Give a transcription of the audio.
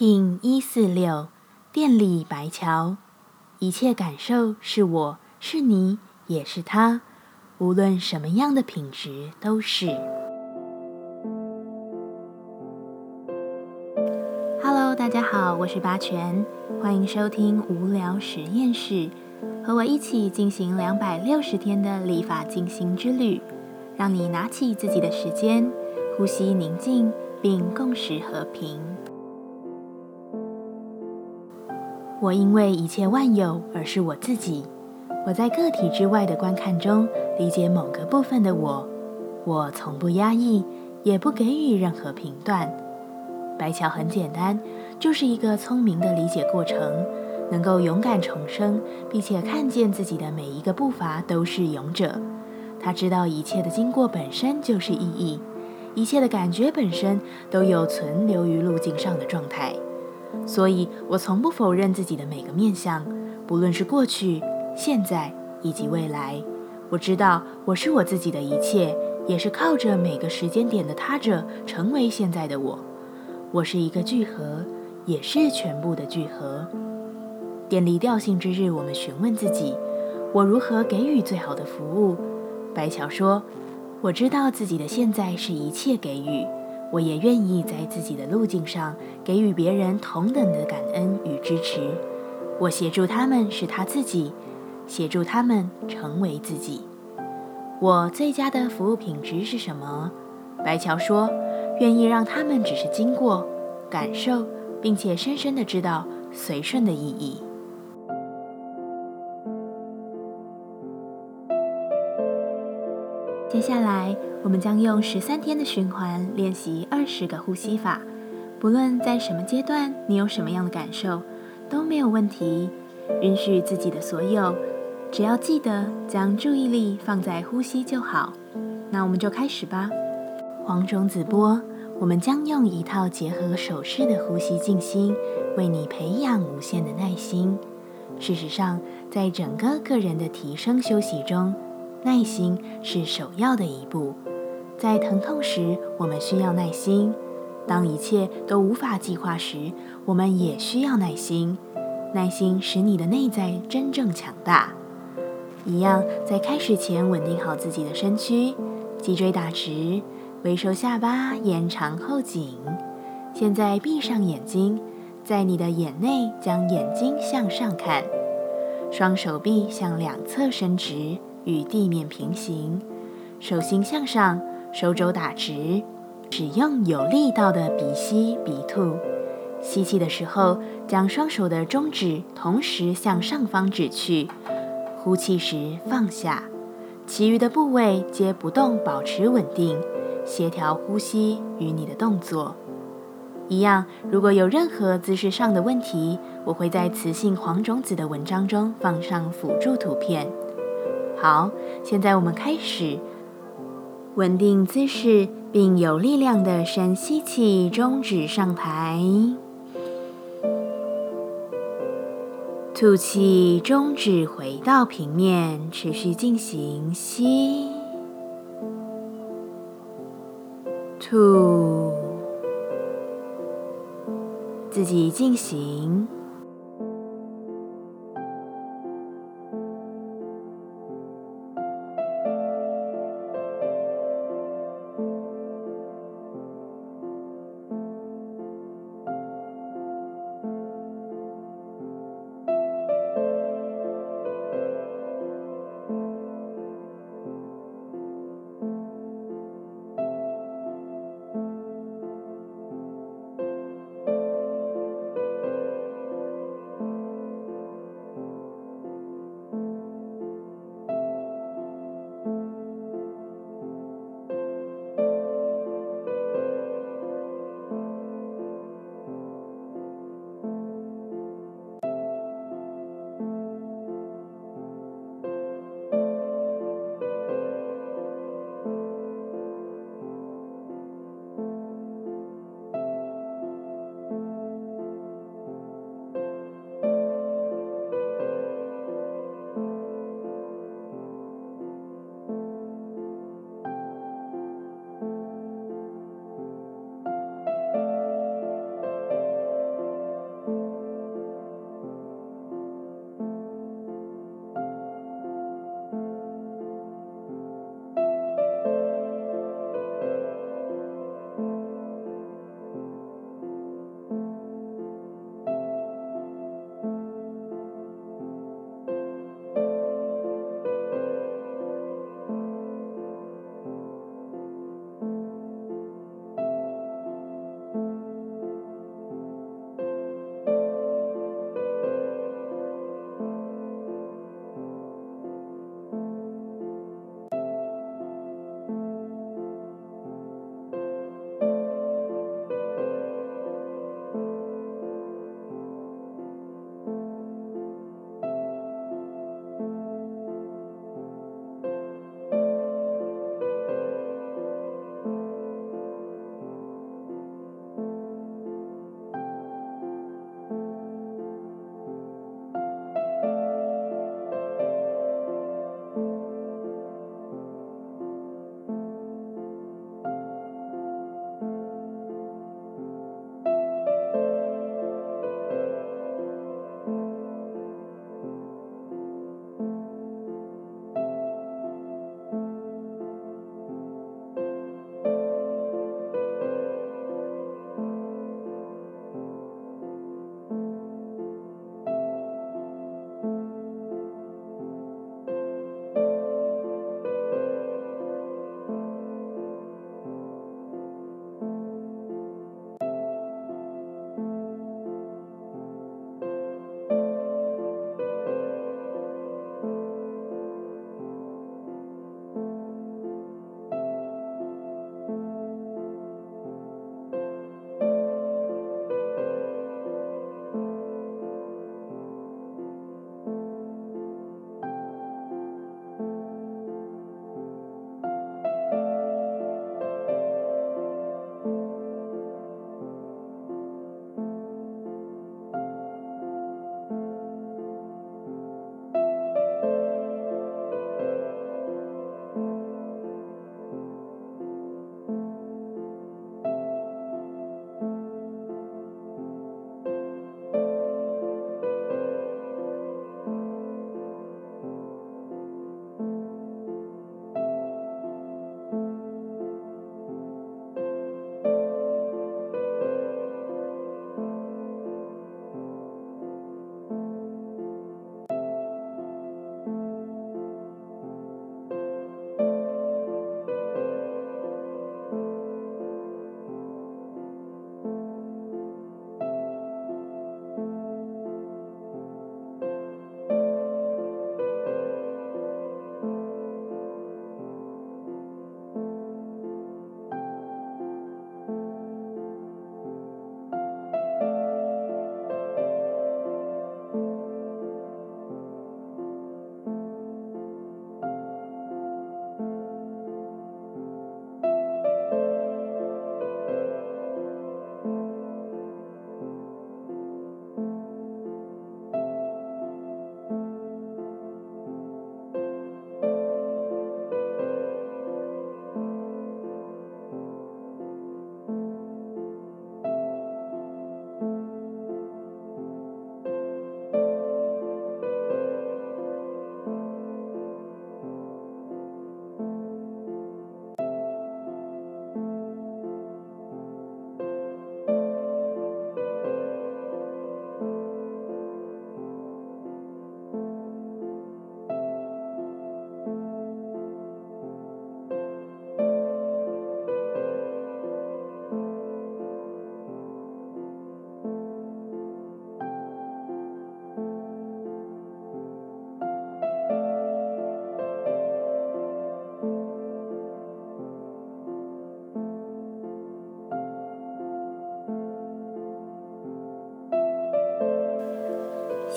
听一四六，电力白桥，一切感受是我是你也是他，无论什么样的品质都是。Hello，大家好，我是八全，欢迎收听无聊实验室，和我一起进行两百六十天的立法进行之旅，让你拿起自己的时间，呼吸宁静，并共识和平。我因为一切万有而是我自己。我在个体之外的观看中理解某个部分的我。我从不压抑，也不给予任何评断。白桥很简单，就是一个聪明的理解过程，能够勇敢重生，并且看见自己的每一个步伐都是勇者。他知道一切的经过本身就是意义，一切的感觉本身都有存留于路径上的状态。所以，我从不否认自己的每个面相，不论是过去、现在以及未来。我知道我是我自己的一切，也是靠着每个时间点的他者成为现在的我。我是一个聚合，也是全部的聚合。典礼调性之日，我们询问自己：我如何给予最好的服务？白桥说：“我知道自己的现在是一切给予。”我也愿意在自己的路径上给予别人同等的感恩与支持。我协助他们是他自己，协助他们成为自己。我最佳的服务品质是什么？白桥说：“愿意让他们只是经过、感受，并且深深的知道随顺的意义。”接下来，我们将用十三天的循环练习二十个呼吸法。不论在什么阶段，你有什么样的感受，都没有问题。允许自己的所有，只要记得将注意力放在呼吸就好。那我们就开始吧。黄种子波，我们将用一套结合手势的呼吸静心，为你培养无限的耐心。事实上，在整个个人的提升休息中，耐心是首要的一步，在疼痛时，我们需要耐心；当一切都无法计划时，我们也需要耐心。耐心使你的内在真正强大。一样，在开始前稳定好自己的身躯，脊椎打直，微收下巴，延长后颈。现在闭上眼睛，在你的眼内将眼睛向上看，双手臂向两侧伸直。与地面平行，手心向上，手肘打直，使用有力道的鼻吸鼻吐。吸气的时候，将双手的中指同时向上方指去；呼气时放下。其余的部位皆不动，保持稳定，协调呼吸与你的动作一样。如果有任何姿势上的问题，我会在雌性黄种子的文章中放上辅助图片。好，现在我们开始稳定姿势，并有力量的深吸气，中指上抬，吐气，中指回到平面，持续进行吸，吐，自己进行。